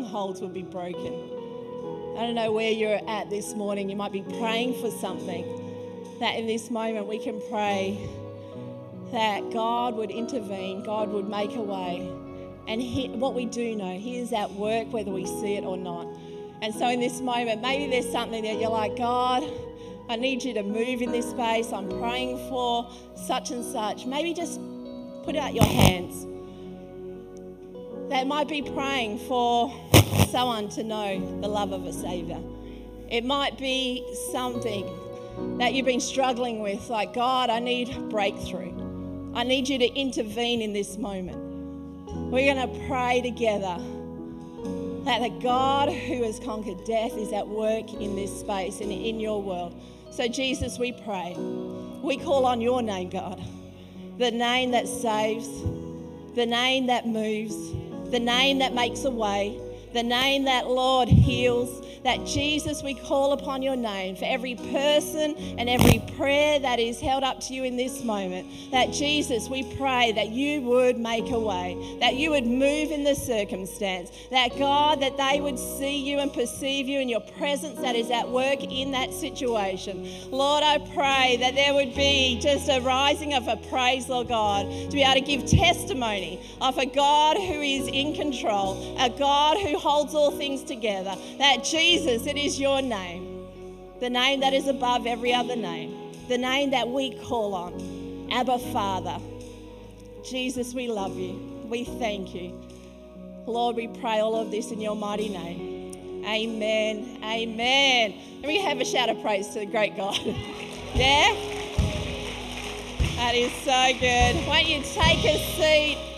strongholds would be broken. I don't know where you're at this morning. You might be praying for something. That in this moment we can pray that God would intervene, God would make a way. And he, what we do know, He is at work whether we see it or not. And so in this moment, maybe there's something that you're like, God, I need you to move in this space. I'm praying for such and such. Maybe just put out your hands. They might be praying for someone to know the love of a Savior. It might be something that you've been struggling with, like, God, I need breakthrough. I need you to intervene in this moment. We're going to pray together that the God who has conquered death is at work in this space and in your world. So, Jesus, we pray. We call on your name, God, the name that saves, the name that moves, the name that makes a way, the name that, Lord, heals, that Jesus, we call upon your name for every person and every prayer that is held up to you in this moment. That Jesus, we pray that you would make a way, that you would move in the circumstance, that God, that they would see you and perceive you in your presence that is at work in that situation. Lord, I pray that there would be just a rising of a praise, Lord God, to be able to give testimony of a God who is in control, a God who holds all things together, that Jesus it is your name, the name that is above every other name, the name that we call on. Abba, Father. Jesus, we love you. We thank you. Lord, we pray all of this in your mighty name. Amen. Amen. Let me have a shout of praise to the great God. yeah? That is so good. Won't you take a seat?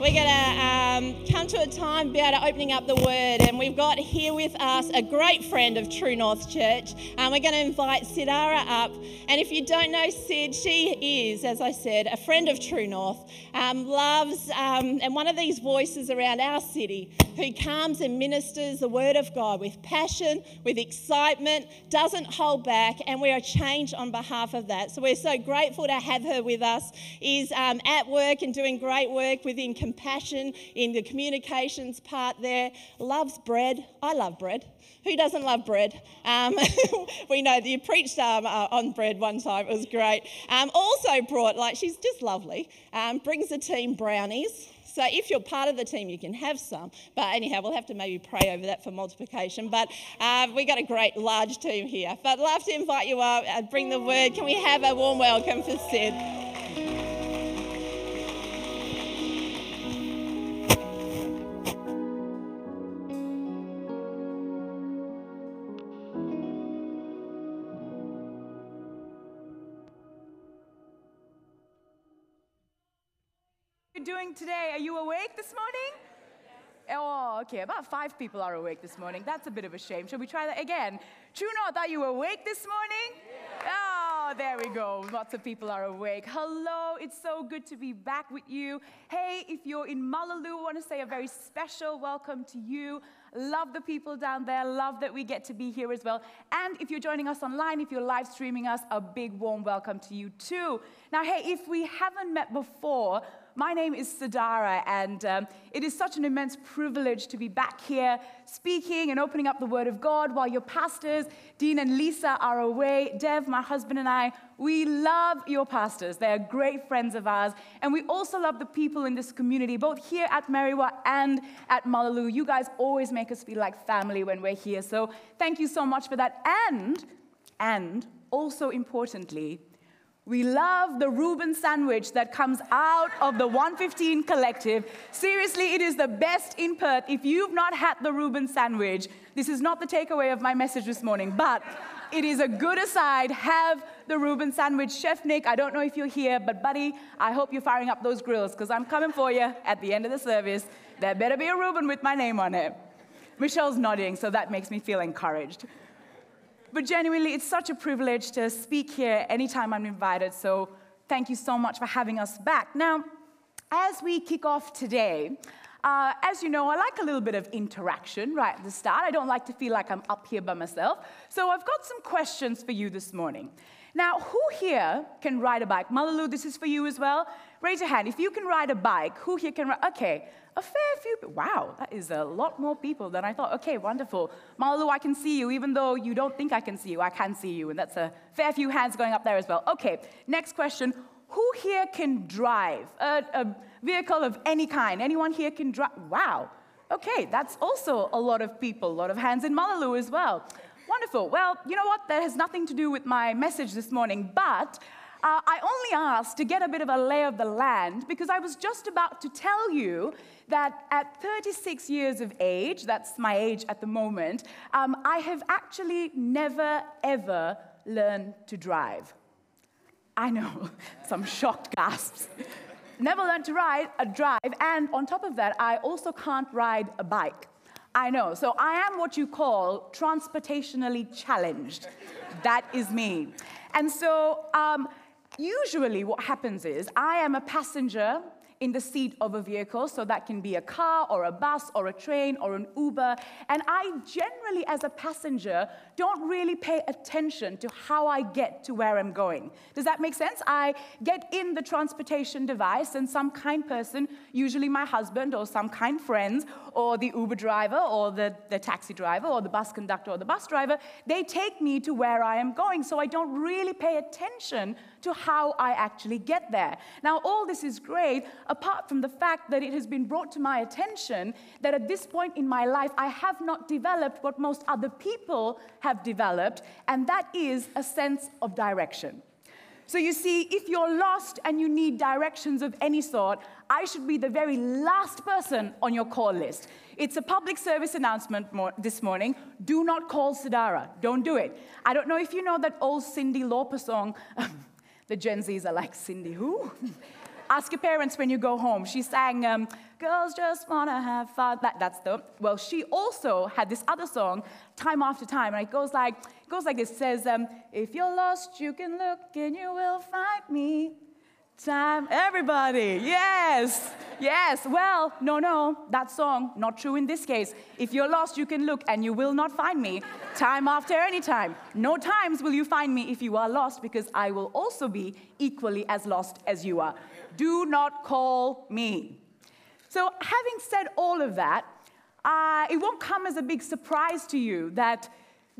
We're going to um, come to a time about opening up the word, and we've got here with us a great friend of True North Church. Um, we're going to invite Sidara up, and if you don't know Sid, she is, as I said, a friend of True North, um, loves, um, and one of these voices around our city who comes and ministers the word of God with passion, with excitement, doesn't hold back, and we are changed on behalf of that. So we're so grateful to have her with us. Is um, at work and doing great work within compassion in the communications part there. Loves bread. I love bread. Who doesn't love bread? Um, we know that you preached um, uh, on bread one time. It was great. Um, also brought, like, she's just lovely. Um, brings the team brownies. So if you're part of the team, you can have some. But anyhow, we'll have to maybe pray over that for multiplication. But uh, we've got a great large team here. But love to invite you up and bring the word. Can we have a warm welcome for Sid? Doing today? Are you awake this morning? Oh, okay. About five people are awake this morning. That's a bit of a shame. Shall we try that again? True North, are you awake this morning? Yeah. Oh, there we go. Lots of people are awake. Hello, it's so good to be back with you. Hey, if you're in Mullaloo, I want to say a very special welcome to you. Love the people down there. Love that we get to be here as well. And if you're joining us online, if you're live streaming us, a big warm welcome to you too. Now, hey, if we haven't met before, my name is Sadara, and um, it is such an immense privilege to be back here speaking and opening up the Word of God while your pastors, Dean and Lisa, are away. Dev, my husband, and I, we love your pastors. They are great friends of ours. And we also love the people in this community, both here at Merriwa and at Mullaloo. You guys always make us feel like family when we're here. So thank you so much for that. And, and also importantly, we love the Reuben sandwich that comes out of the 115 collective. Seriously, it is the best in Perth. If you've not had the Reuben sandwich, this is not the takeaway of my message this morning, but it is a good aside. Have the Reuben sandwich. Chef Nick, I don't know if you're here, but buddy, I hope you're firing up those grills because I'm coming for you at the end of the service. There better be a Reuben with my name on it. Michelle's nodding, so that makes me feel encouraged. But genuinely, it's such a privilege to speak here anytime I'm invited. So thank you so much for having us back. Now, as we kick off today, uh, as you know, I like a little bit of interaction right at the start. I don't like to feel like I'm up here by myself. So I've got some questions for you this morning. Now, who here can ride a bike? Mullaloo, this is for you as well. Raise your hand. If you can ride a bike, who here can ride? Okay, a fair few. Wow, that is a lot more people than I thought. Okay, wonderful. Mullaloo, I can see you, even though you don't think I can see you. I can see you, and that's a fair few hands going up there as well. Okay, next question. Who here can drive a, a vehicle of any kind? Anyone here can drive? Wow. Okay, that's also a lot of people, a lot of hands in Mullaloo as well. Wonderful. Well, you know what? That has nothing to do with my message this morning, but uh, I only asked to get a bit of a lay of the land because I was just about to tell you that at 36 years of age, that's my age at the moment, um, I have actually never, ever learned to drive. I know, some shocked gasps. never learned to ride a drive, and on top of that, I also can't ride a bike. I know. So I am what you call transportationally challenged. that is me. And so um, usually what happens is I am a passenger in the seat of a vehicle. So that can be a car or a bus or a train or an Uber. And I generally, as a passenger, don't really pay attention to how I get to where I'm going. Does that make sense? I get in the transportation device, and some kind person, usually my husband or some kind friends, or the Uber driver or the, the taxi driver or the bus conductor or the bus driver, they take me to where I am going. So I don't really pay attention to how I actually get there. Now, all this is great, apart from the fact that it has been brought to my attention that at this point in my life, I have not developed what most other people have developed, and that is a sense of direction. So you see, if you're lost and you need directions of any sort, I should be the very last person on your call list. It's a public service announcement this morning. Do not call Sidara. Don't do it. I don't know if you know that old Cyndi Lauper song. the Gen Zs are like, Cyndi who? Ask your parents when you go home. She sang, um, Girls Just Wanna Have Fun. That, that's the, well, she also had this other song, time after time, and it goes like, it goes like this, it says, um, If you're lost, you can look and you will find me. Time, everybody, yes, yes. Well, no, no, that song, not true in this case. If you're lost, you can look and you will not find me. Time after any time. No times will you find me if you are lost, because I will also be equally as lost as you are. Do not call me. So, having said all of that, uh, it won't come as a big surprise to you that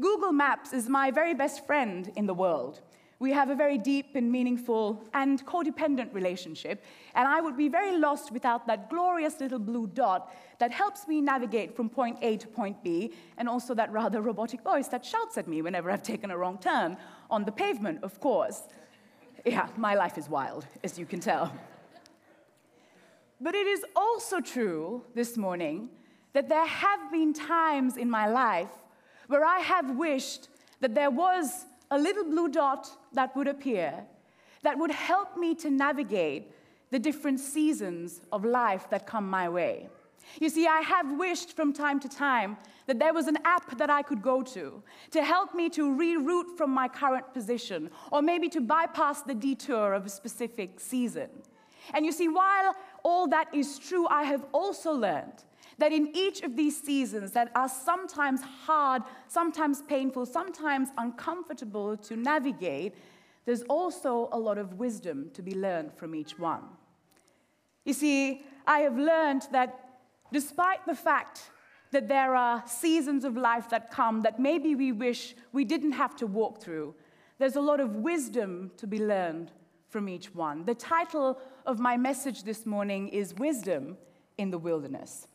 Google Maps is my very best friend in the world. We have a very deep and meaningful and codependent relationship, and I would be very lost without that glorious little blue dot that helps me navigate from point A to point B, and also that rather robotic voice that shouts at me whenever I've taken a wrong turn on the pavement, of course. Yeah, my life is wild, as you can tell. But it is also true this morning that there have been times in my life where I have wished that there was a little blue dot that would appear that would help me to navigate the different seasons of life that come my way. You see, I have wished from time to time that there was an app that I could go to to help me to reroute from my current position, or maybe to bypass the detour of a specific season. And you see, while all that is true, I have also learned that in each of these seasons that are sometimes hard, sometimes painful, sometimes uncomfortable to navigate, there's also a lot of wisdom to be learned from each one. You see, I have learned that despite the fact that there are seasons of life that come that maybe we wish we didn't have to walk through, there's a lot of wisdom to be learned from each one. The title of my message this morning is Wisdom in the Wilderness.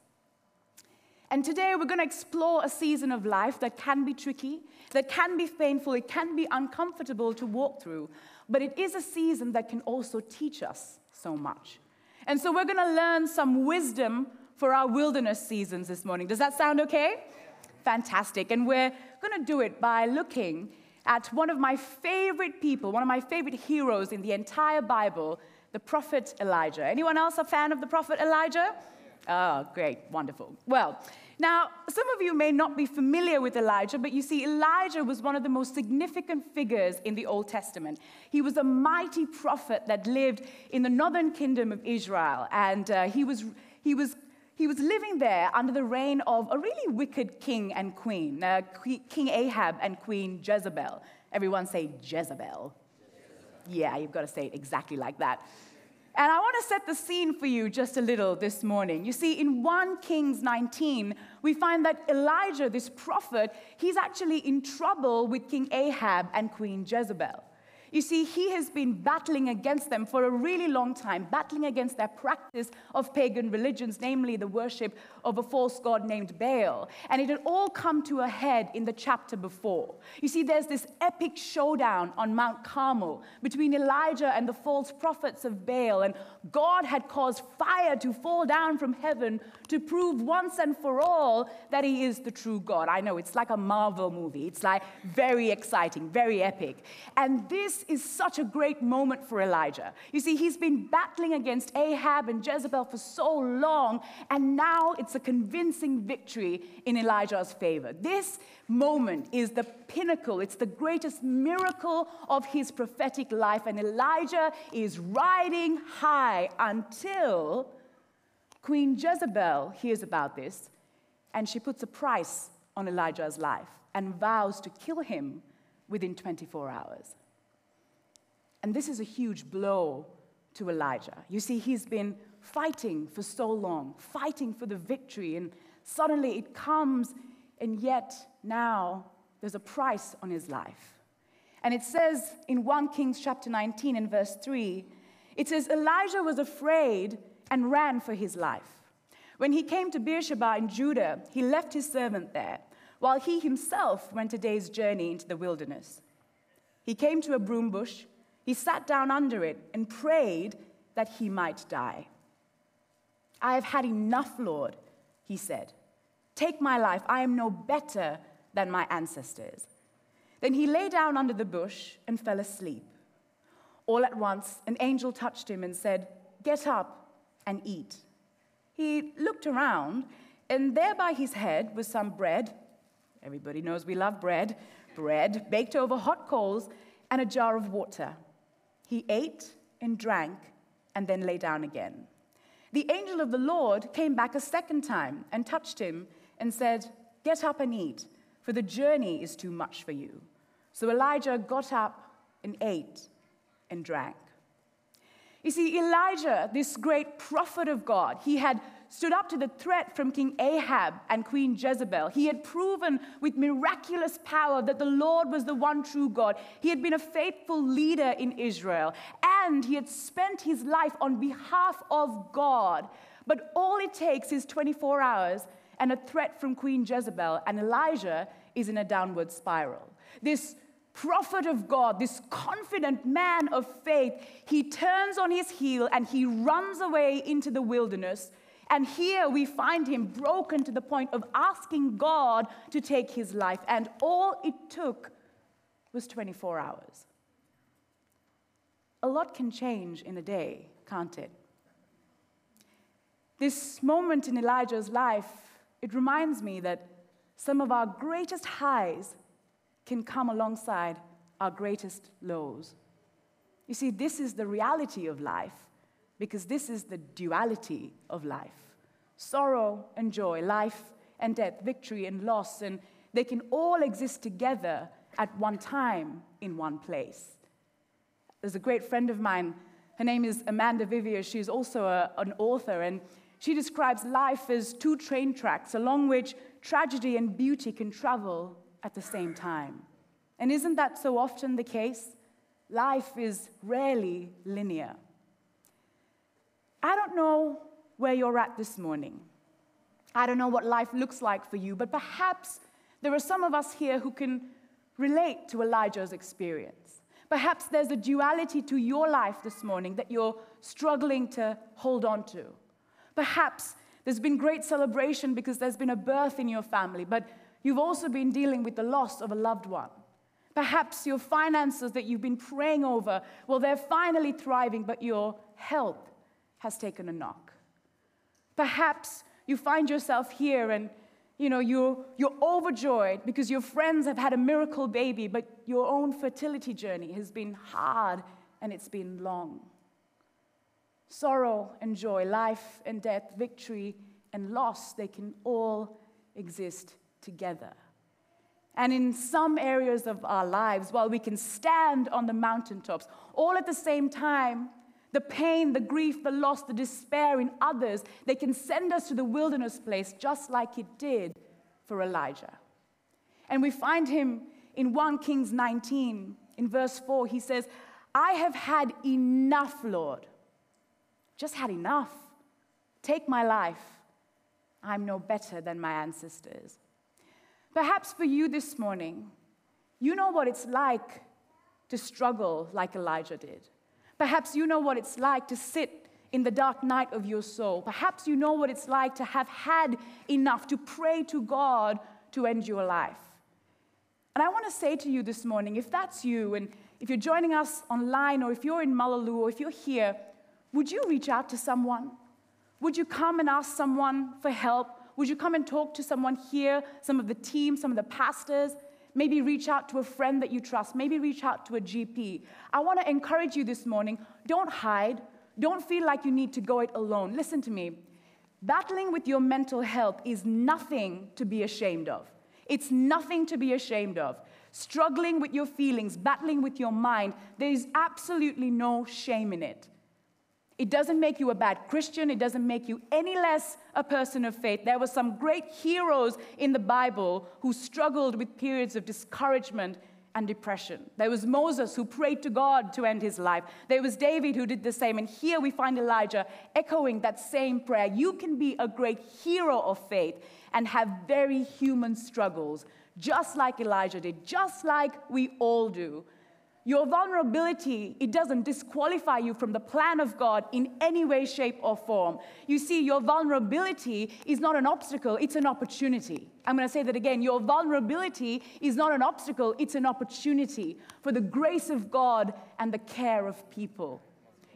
And today we're going to explore a season of life that can be tricky, that can be painful, it can be uncomfortable to walk through, but it is a season that can also teach us so much. And so we're going to learn some wisdom for our wilderness seasons this morning. Does that sound okay? Fantastic. And we're going to do it by looking at one of my favorite people, one of my favorite heroes in the entire Bible, the prophet Elijah. Anyone else a fan of the prophet Elijah? Oh, great, wonderful. Well, now, some of you may not be familiar with Elijah, but you see, Elijah was one of the most significant figures in the Old Testament. He was a mighty prophet that lived in the northern kingdom of Israel, and uh, he, was, he was he was living there under the reign of a really wicked king and queen, uh, King Ahab and Queen Jezebel. Everyone say Jezebel. Yeah, you've got to say it exactly like that. And I want to set the scene for you just a little this morning. You see, in 1 Kings 19, we find that Elijah, this prophet, he's actually in trouble with King Ahab and Queen Jezebel. You see, he has been battling against them for a really long time, battling against their practice of pagan religions, namely the worship of a false god named Baal. And it had all come to a head in the chapter before. You see, there's this epic showdown on Mount Carmel between Elijah and the false prophets of Baal. And God had caused fire to fall down from heaven to prove once and for all that he is the true God. I know it's like a Marvel movie, it's like very exciting, very epic. And this is such a great moment for Elijah. You see, he's been battling against Ahab and Jezebel for so long, and now it's a convincing victory in Elijah's favor. This moment is the pinnacle, it's the greatest miracle of his prophetic life, and Elijah is riding high until Queen Jezebel hears about this, and she puts a price on Elijah's life and vows to kill him within 24 hours. And this is a huge blow to Elijah. You see, he's been fighting for so long, fighting for the victory, and suddenly it comes, and yet now there's a price on his life. And it says in 1 Kings chapter 19 and verse 3, it says, Elijah was afraid and ran for his life. When he came to Beersheba in Judah, he left his servant there, while he himself went a day's journey into the wilderness. He came to a broom bush he sat down under it and prayed that he might die. I have had enough, Lord, he said. Take my life. I am no better than my ancestors. Then he lay down under the bush and fell asleep. All at once, an angel touched him and said, Get up and eat. He looked around, and there by his head was some bread. Everybody knows we love bread. Bread baked over hot coals and a jar of water. He ate and drank and then lay down again. The angel of the Lord came back a second time and touched him and said, Get up and eat, for the journey is too much for you. So Elijah got up and ate and drank. You see, Elijah, this great prophet of God, he had stood up to the threat from King Ahab and Queen Jezebel. He had proven with miraculous power that the Lord was the one true God. He had been a faithful leader in Israel, and he had spent his life on behalf of God. But all it takes is 24 hours and a threat from Queen Jezebel, and Elijah is in a downward spiral. This prophet of God, this confident man of faith, he turns on his heel and he runs away into the wilderness and here we find him broken to the point of asking God to take his life. And all it took was 24 hours. A lot can change in a day, can't it? This moment in Elijah's life, it reminds me that some of our greatest highs can come alongside our greatest lows. You see, this is the reality of life because this is the duality of life sorrow and joy, life and death, victory and loss, and they can all exist together at one time in one place. There's a great friend of mine, her name is Amanda Vivier, she's also a, an author, and she describes life as two train tracks along which tragedy and beauty can travel at the same time. And isn't that so often the case? Life is rarely linear. I don't know where you're at this morning. I don't know what life looks like for you, but perhaps there are some of us here who can relate to Elijah's experience. Perhaps there's a duality to your life this morning that you're struggling to hold on to. Perhaps there's been great celebration because there's been a birth in your family, but you've also been dealing with the loss of a loved one. Perhaps your finances that you've been praying over, well, they're finally thriving, but your health has taken a knock. Perhaps you find yourself here and you know you're, you're overjoyed because your friends have had a miracle baby, but your own fertility journey has been hard and it's been long. Sorrow and joy, life and death, victory and loss, they can all exist together. And in some areas of our lives, while we can stand on the mountaintops, all at the same time, the pain, the grief, the loss, the despair in others, they can send us to the wilderness place just like it did for Elijah. And we find him in 1 Kings 19, in verse 4. He says, I have had enough, Lord. Just had enough. Take my life. I'm no better than my ancestors. Perhaps for you this morning, you know what it's like to struggle like Elijah did. Perhaps you know what it's like to sit in the dark night of your soul. Perhaps you know what it's like to have had enough, to pray to God to end your life. And I want to say to you this morning if that's you, and if you're joining us online, or if you're in Mullaloo, or if you're here, would you reach out to someone? Would you come and ask someone for help? Would you come and talk to someone here, some of the team, some of the pastors? Maybe reach out to a friend that you trust. Maybe reach out to a GP. I want to encourage you this morning don't hide. Don't feel like you need to go it alone. Listen to me. Battling with your mental health is nothing to be ashamed of. It's nothing to be ashamed of. Struggling with your feelings, battling with your mind, there is absolutely no shame in it. It doesn't make you a bad Christian. It doesn't make you any less a person of faith. There were some great heroes in the Bible who struggled with periods of discouragement and depression. There was Moses who prayed to God to end his life. There was David who did the same. And here we find Elijah echoing that same prayer. You can be a great hero of faith and have very human struggles, just like Elijah did, just like we all do. Your vulnerability, it doesn't disqualify you from the plan of God in any way, shape, or form. You see, your vulnerability is not an obstacle, it's an opportunity. I'm going to say that again. Your vulnerability is not an obstacle, it's an opportunity for the grace of God and the care of people.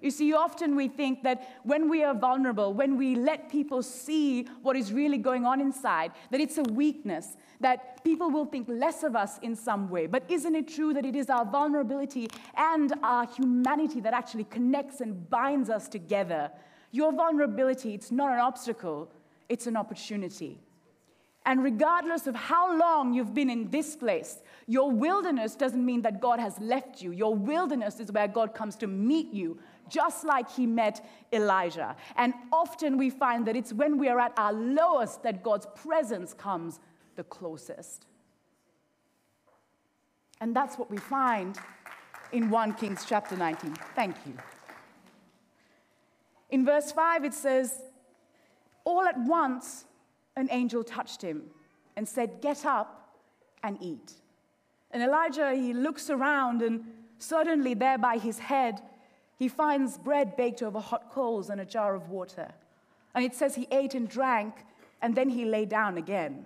You see, often we think that when we are vulnerable, when we let people see what is really going on inside, that it's a weakness, that people will think less of us in some way. But isn't it true that it is our vulnerability and our humanity that actually connects and binds us together? Your vulnerability, it's not an obstacle, it's an opportunity. And regardless of how long you've been in this place, your wilderness doesn't mean that God has left you. Your wilderness is where God comes to meet you, just like he met Elijah. And often we find that it's when we are at our lowest that God's presence comes the closest. And that's what we find in 1 Kings chapter 19. Thank you. In verse 5, it says, All at once an angel touched him and said, Get up and eat. And Elijah, he looks around, and suddenly there by his head, he finds bread baked over hot coals and a jar of water. And it says he ate and drank, and then he lay down again.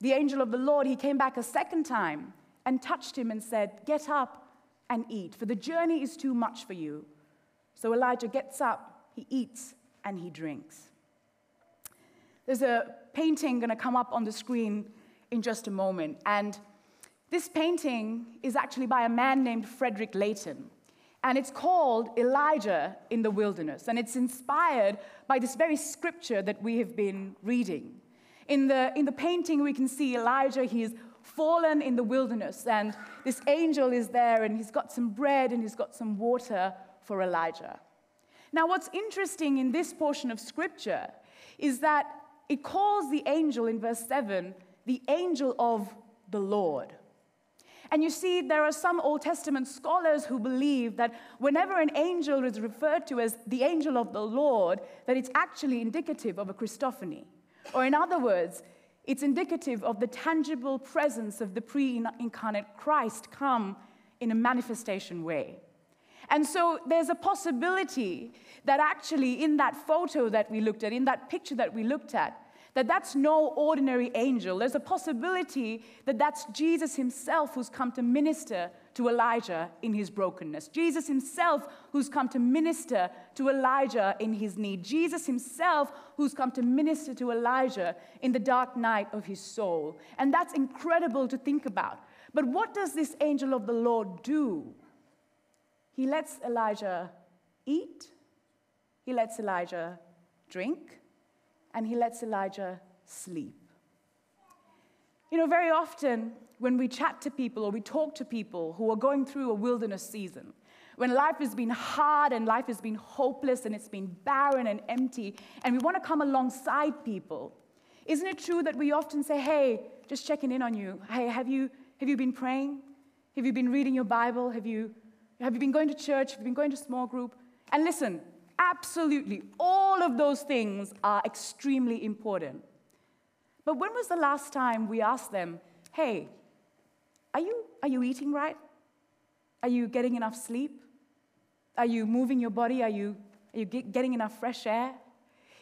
The angel of the Lord, he came back a second time and touched him and said, Get up and eat, for the journey is too much for you. So Elijah gets up, he eats, and he drinks. There's a painting going to come up on the screen in just a moment. And this painting is actually by a man named Frederic Leighton. And it's called Elijah in the Wilderness. And it's inspired by this very scripture that we have been reading. In the, in the painting, we can see Elijah, he is fallen in the wilderness, and this angel is there, and he's got some bread and he's got some water for Elijah. Now, what's interesting in this portion of scripture is that it calls the angel in verse 7 the angel of the Lord. And you see, there are some Old Testament scholars who believe that whenever an angel is referred to as the angel of the Lord, that it's actually indicative of a Christophany. Or in other words, it's indicative of the tangible presence of the pre incarnate Christ come in a manifestation way. And so there's a possibility that actually, in that photo that we looked at, in that picture that we looked at, that that's no ordinary angel. There's a possibility that that's Jesus himself who's come to minister to Elijah in his brokenness. Jesus himself who's come to minister to Elijah in his need. Jesus himself who's come to minister to Elijah in the dark night of his soul. And that's incredible to think about. But what does this angel of the Lord do? He lets Elijah eat, he lets Elijah drink, and he lets Elijah sleep. You know, very often when we chat to people or we talk to people who are going through a wilderness season, when life has been hard and life has been hopeless and it's been barren and empty, and we want to come alongside people, isn't it true that we often say, Hey, just checking in on you. Hey, have you, have you been praying? Have you been reading your Bible? Have you, have you been going to church? Have you been going to small group? And listen, absolutely, all of those things are extremely important. But when was the last time we asked them, hey, are you, are you eating right? Are you getting enough sleep? Are you moving your body? Are you, are you get, getting enough fresh air?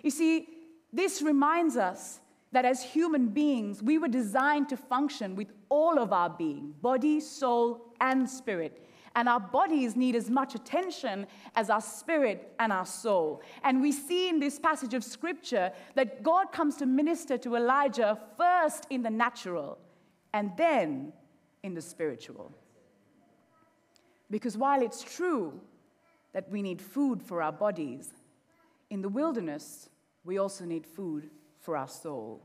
You see, this reminds us that as human beings, we were designed to function with all of our being body, soul, and spirit. And our bodies need as much attention as our spirit and our soul. And we see in this passage of scripture that God comes to minister to Elijah first in the natural and then in the spiritual. Because while it's true that we need food for our bodies, in the wilderness, we also need food for our soul.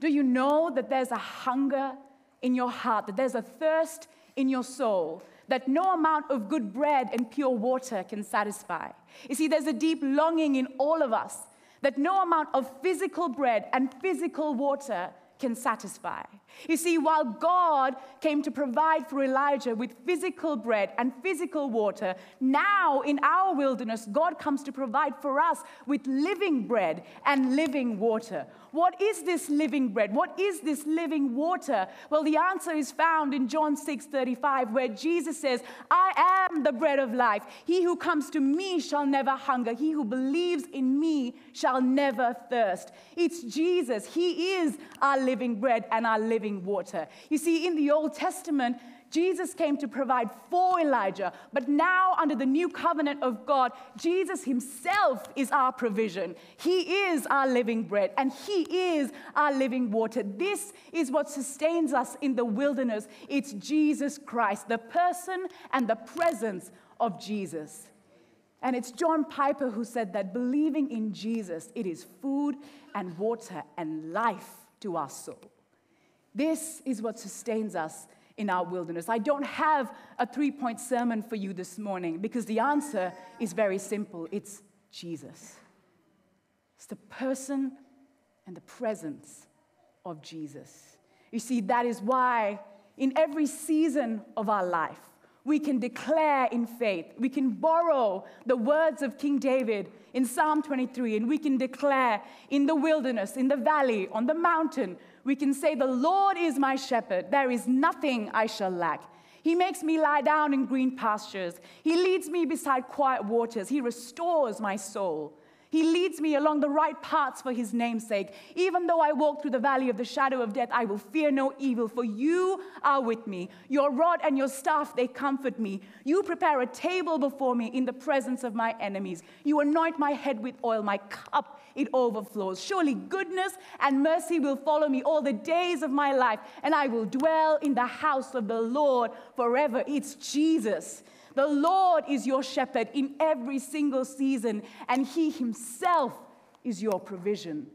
Do you know that there's a hunger in your heart, that there's a thirst in your soul that no amount of good bread and pure water can satisfy? You see, there's a deep longing in all of us that no amount of physical bread and physical water can satisfy. You see, while God came to provide for Elijah with physical bread and physical water, now in our wilderness, God comes to provide for us with living bread and living water. What is this living bread? What is this living water? Well, the answer is found in John 6 35, where Jesus says, I am the bread of life. He who comes to me shall never hunger. He who believes in me shall never thirst. It's Jesus. He is our living bread and our living water. You see, in the Old Testament, Jesus came to provide for Elijah, but now under the new covenant of God, Jesus himself is our provision. He is our living bread and he is our living water. This is what sustains us in the wilderness. It's Jesus Christ, the person and the presence of Jesus. And it's John Piper who said that believing in Jesus, it is food and water and life to our soul. This is what sustains us in our wilderness. I don't have a three point sermon for you this morning because the answer is very simple it's Jesus. It's the person and the presence of Jesus. You see, that is why in every season of our life, we can declare in faith. We can borrow the words of King David in Psalm 23, and we can declare in the wilderness, in the valley, on the mountain, we can say, The Lord is my shepherd, there is nothing I shall lack. He makes me lie down in green pastures. He leads me beside quiet waters. He restores my soul. He leads me along the right paths for his name's sake. Even though I walk through the valley of the shadow of death, I will fear no evil, for you are with me. Your rod and your staff, they comfort me. You prepare a table before me in the presence of my enemies. You anoint my head with oil, my cup, it overflows. Surely goodness and mercy will follow me all the days of my life, and I will dwell in the house of the Lord forever. It's Jesus. The Lord is your shepherd in every single season, and He Himself is your provision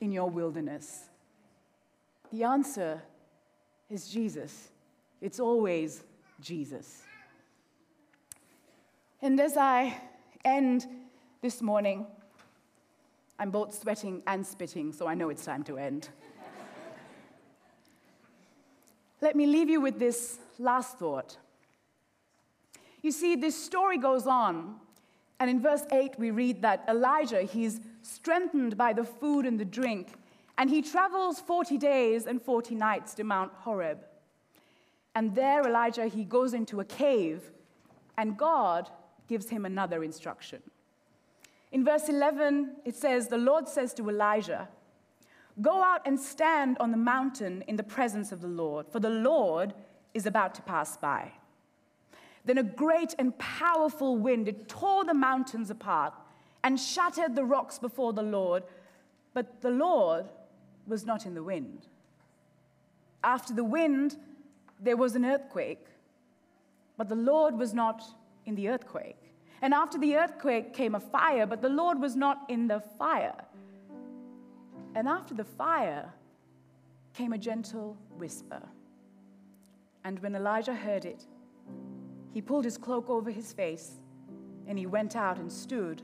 in your wilderness. The answer is Jesus. It's always Jesus. And as I end this morning, I'm both sweating and spitting, so I know it's time to end. Let me leave you with this last thought. You see, this story goes on, and in verse 8, we read that Elijah, he's strengthened by the food and the drink, and he travels 40 days and 40 nights to Mount Horeb. And there, Elijah, he goes into a cave, and God gives him another instruction. In verse 11, it says, The Lord says to Elijah, Go out and stand on the mountain in the presence of the Lord, for the Lord is about to pass by. Then a great and powerful wind, it tore the mountains apart and shattered the rocks before the Lord. But the Lord was not in the wind. After the wind, there was an earthquake, but the Lord was not in the earthquake. And after the earthquake came a fire, but the Lord was not in the fire. And after the fire came a gentle whisper. And when Elijah heard it, he pulled his cloak over his face and he went out and stood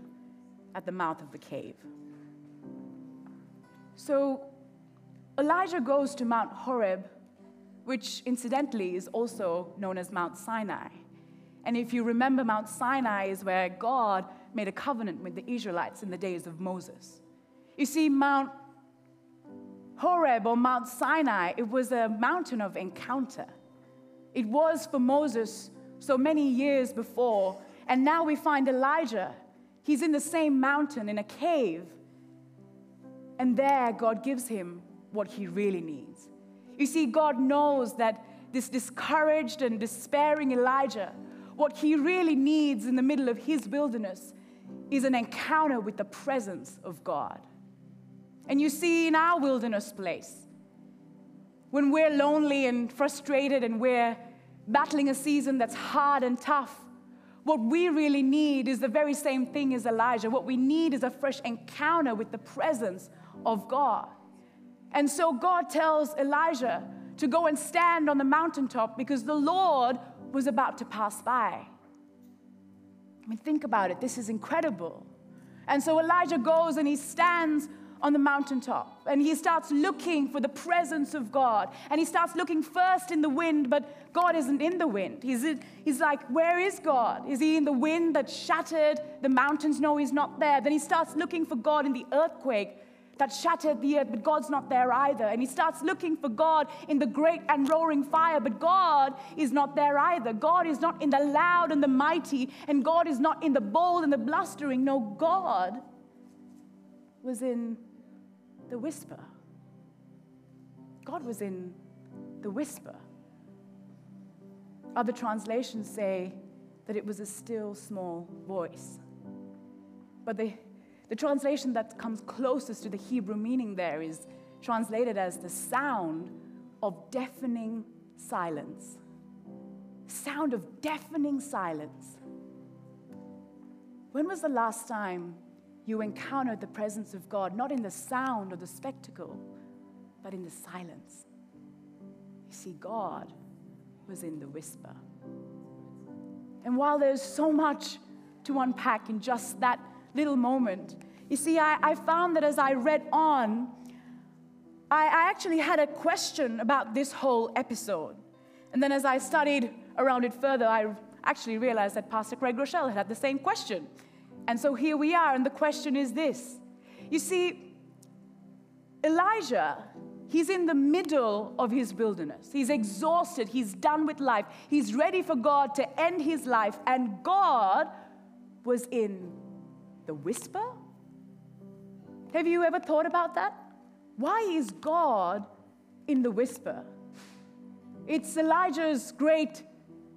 at the mouth of the cave. So Elijah goes to Mount Horeb, which incidentally is also known as Mount Sinai. And if you remember, Mount Sinai is where God made a covenant with the Israelites in the days of Moses. You see, Mount Horeb or Mount Sinai, it was a mountain of encounter. It was for Moses so many years before. And now we find Elijah. He's in the same mountain in a cave. And there, God gives him what he really needs. You see, God knows that this discouraged and despairing Elijah, what he really needs in the middle of his wilderness is an encounter with the presence of God. And you see, in our wilderness place, when we're lonely and frustrated and we're battling a season that's hard and tough, what we really need is the very same thing as Elijah. What we need is a fresh encounter with the presence of God. And so God tells Elijah to go and stand on the mountaintop because the Lord was about to pass by. I mean, think about it. This is incredible. And so Elijah goes and he stands on the mountaintop and he starts looking for the presence of God. And he starts looking first in the wind, but God isn't in the wind. He's, he's like, Where is God? Is he in the wind that shattered the mountains? No, he's not there. Then he starts looking for God in the earthquake that shattered the earth, but God's not there either. And he starts looking for God in the great and roaring fire, but God is not there either. God is not in the loud and the mighty, and God is not in the bold and the blustering. No, God was in the whisper. God was in the whisper. Other translations say that it was a still small voice. But the, the translation that comes closest to the Hebrew meaning there is translated as the sound of deafening silence. Sound of deafening silence. When was the last time you encountered the presence of God, not in the sound or the spectacle, but in the silence. You see, God was in the whisper. And while there's so much to unpack in just that little moment, you see, I, I found that as I read on, I, I actually had a question about this whole episode. And then as I studied around it further, I actually realized that Pastor Craig Groeschel had had the same question. And so here we are, and the question is this. You see, Elijah, he's in the middle of his wilderness. He's exhausted, he's done with life, he's ready for God to end his life, and God was in the whisper? Have you ever thought about that? Why is God in the whisper? It's Elijah's great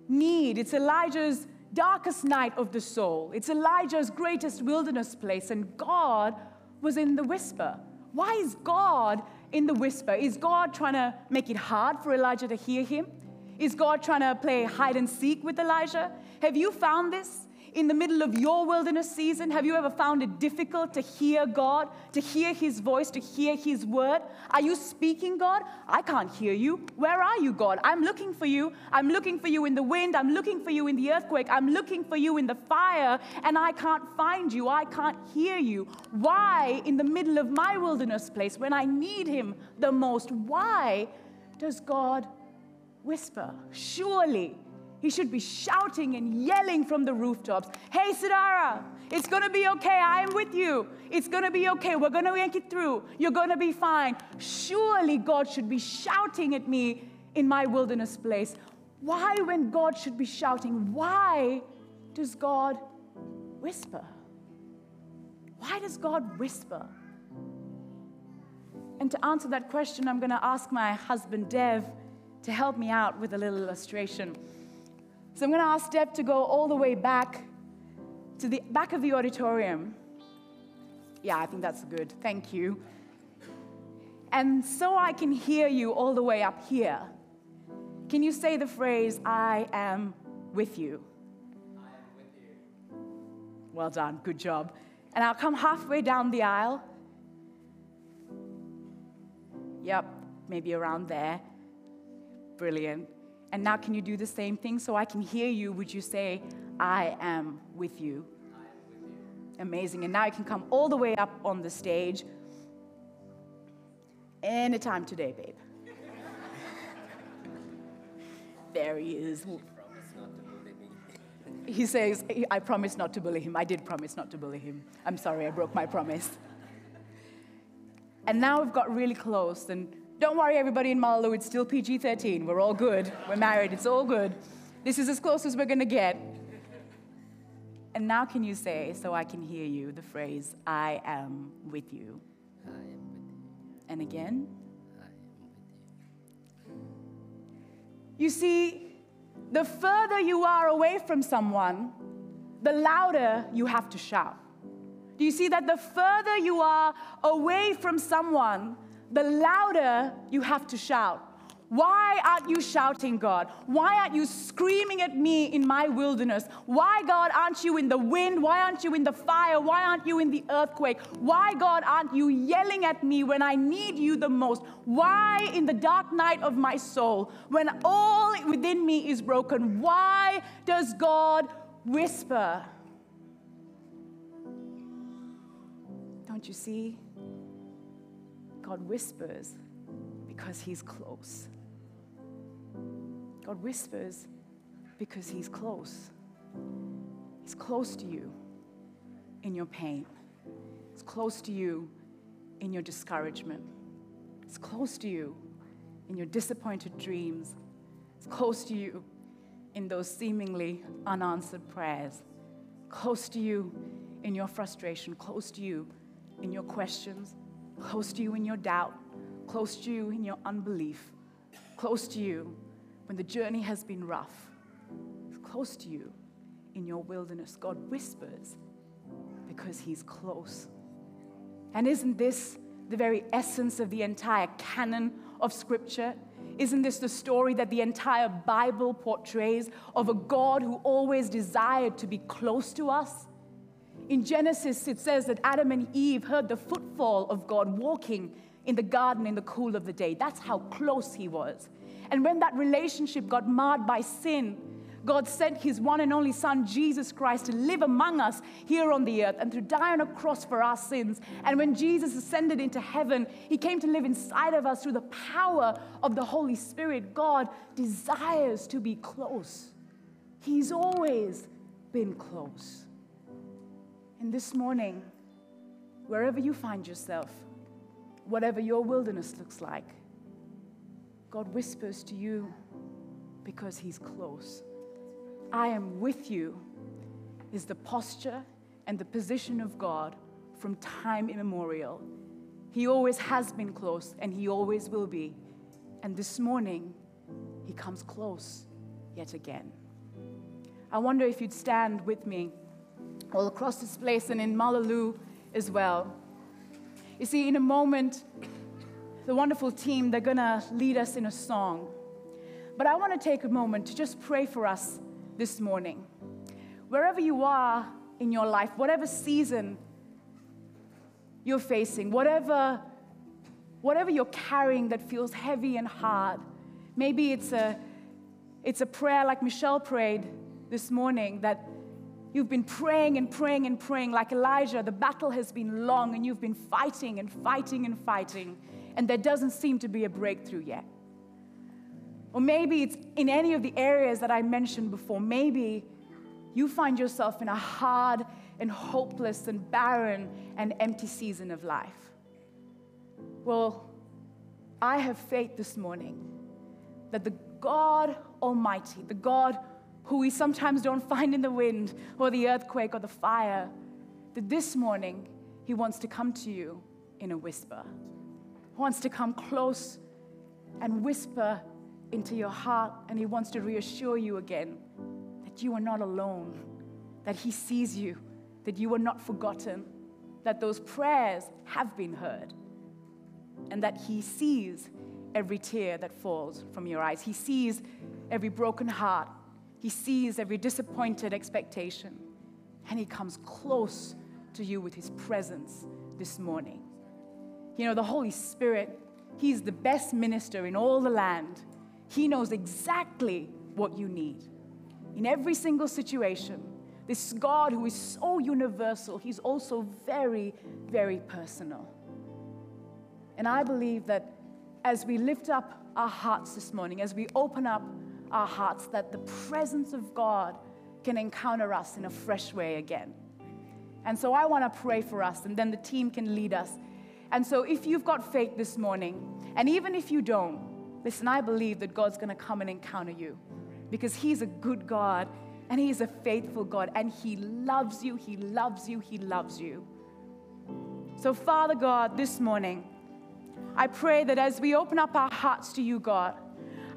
need, it's Elijah's darkest night of the soul. It's Elijah's greatest wilderness place, and God was in the whisper. Why is God in the whisper? Is God trying to make it hard for Elijah to hear him? Is God trying to play hide and seek with Elijah? Have you found this? In the middle of your wilderness season? Have you ever found it difficult to hear God, to hear His voice, to hear His word? Are you speaking, God? I can't hear you. Where are you, God? I'm looking for you. I'm looking for you in the wind. I'm looking for you in the earthquake. I'm looking for you in the fire, and I can't find you. I can't hear you. Why, in the middle of my wilderness place, when I need Him the most, why does God whisper? Surely he should be shouting and yelling from the rooftops Hey, Sidara, it's to be okay. I am with you. It's to be okay. We're to make it through. You're to be fine. Surely God should be shouting at me in my wilderness place. Why, when God should be shouting, why does God whisper? Why does God whisper? And to answer that question, I'm to ask my husband, Dev, to help me out with a little illustration. So I'm going to ask Dev to go all the way back to the back of the auditorium. Yeah, I think that's good. Thank you. And so I can hear you all the way up here. Can you say the phrase, I am with you? I am with you. Well done. Good job. And I'll come halfway down the aisle. Yep. maybe around there. Brilliant. And now, can you do the same thing so I can hear you? Would you say, I am with you? Amazing. And now you can come all the way up on the stage. Anytime today, babe. there he is. He says, I promise not to bully him. I did promise not to bully him. I'm sorry, I broke my promise. And now we've got really close. And don't worry, everybody in Mullaloo, it's still PG 13. We're all good. We're married, it's all good. This is as close as we're going to get. And now, can you say, so I can hear you, the phrase, I am with you? I am with you. And again, I am with you. You see, the further you are away from someone, the louder you have to shout. Do you see that the further you are away from someone, the louder you have to shout? Why aren't you shouting, God? Why aren't you screaming at me in my wilderness? Why, God, aren't you in the wind? Why aren't you in the fire? Why aren't you in the earthquake? Why, God, aren't you yelling at me when I need you the most? Why, in the dark night of my soul, when all within me is broken, why does God whisper? Don't you see? God whispers because he's close. God whispers because he's close. He's close to you in your pain. He's close to you in your discouragement. He's close to you in your disappointed dreams. He's close to you in those seemingly unanswered prayers. Close to you in your frustration. Close to you in your questions. Close to you in your doubt. Close to you in your unbelief. Close to you when the journey has been rough. Close to you in your wilderness. God whispers because He's close. And isn't this the very essence of the entire canon of Scripture? Isn't this the story that the entire Bible portrays of a God who always desired to be close to us? In Genesis, it says that Adam and Eve heard the footfall of God walking in the garden in the cool of the day. That's how close he was. And when that relationship got marred by sin, God sent his one and only Son, Jesus Christ, to live among us here on the earth and to die on a cross for our sins. And when Jesus ascended into heaven, he came to live inside of us through the power of the Holy Spirit. God desires to be close, he's always been close. And this morning, wherever you find yourself, whatever your wilderness looks like, God whispers to you because He's close. I am with you is the posture and the position of God from time immemorial. He always has been close and He always will be. And this morning, He comes close yet again. I wonder if you'd stand with me all across this place and in Mullaloo as well. You see, in a moment, the wonderful team, they're going to lead us in a song. But I want to take a moment to just pray for us this morning. Wherever you are in your life, whatever season you're facing, whatever, whatever you're carrying that feels heavy and hard, maybe it's a, it's a prayer like Michelle prayed this morning that You've been praying and praying and praying like Elijah. The battle has been long and you've been fighting and fighting and fighting, and there doesn't seem to be a breakthrough yet. Or maybe it's in any of the areas that I mentioned before. Maybe you find yourself in a hard and hopeless and barren and empty season of life. Well, I have faith this morning that the God Almighty, the God who we sometimes don't find in the wind or the earthquake or the fire, that this morning He wants to come to you in a whisper. He wants to come close and whisper into your heart, and He wants to reassure you again that you are not alone, that He sees you, that you are not forgotten, that those prayers have been heard, and that He sees every tear that falls from your eyes. He sees every broken heart he sees every disappointed expectation and He comes close to you with His presence this morning. You know, the Holy Spirit, He's the best minister in all the land. He knows exactly what you need. In every single situation, this God who is so universal, He's also very, very personal. And I believe that as we lift up our hearts this morning, as we open up our hearts, that the presence of God can encounter us in a fresh way again. And so I want to pray for us, and then the team can lead us. And so if you've got faith this morning, and even if you don't, listen, I believe that God's going to come and encounter you because He's a good God and He is a faithful God and He loves you, He loves you, He loves you. So, Father God, this morning, I pray that as we open up our hearts to you, God,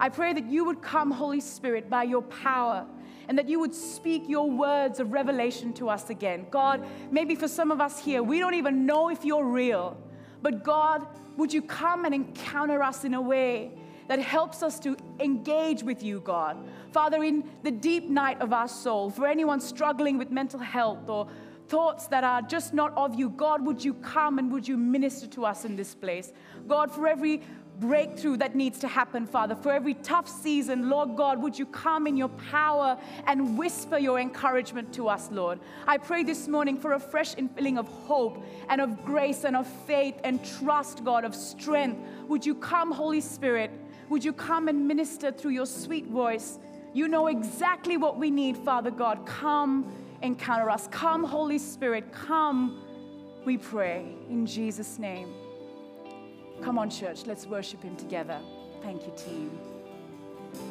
I pray that you would come, Holy Spirit, by your power and that you would speak your words of revelation to us again. God, maybe for some of us here, we don't even know if you're real, but God, would you come and encounter us in a way that helps us to engage with you, God? Father, in the deep night of our soul, for anyone struggling with mental health or thoughts that are just not of you, God, would you come and would you minister to us in this place? God, for every breakthrough that needs to happen, Father. For every tough season, Lord God, would you come in your power and whisper your encouragement to us, Lord? I pray this morning for a fresh infilling of hope and of grace and of faith and trust, God, of strength. Would you come, Holy Spirit? Would you come and minister through your sweet voice? You know exactly what we need, Father God. Come encounter us. Come, Holy Spirit. Come, we pray in Jesus' name. Come on, church, let's worship Him together. Thank you, team.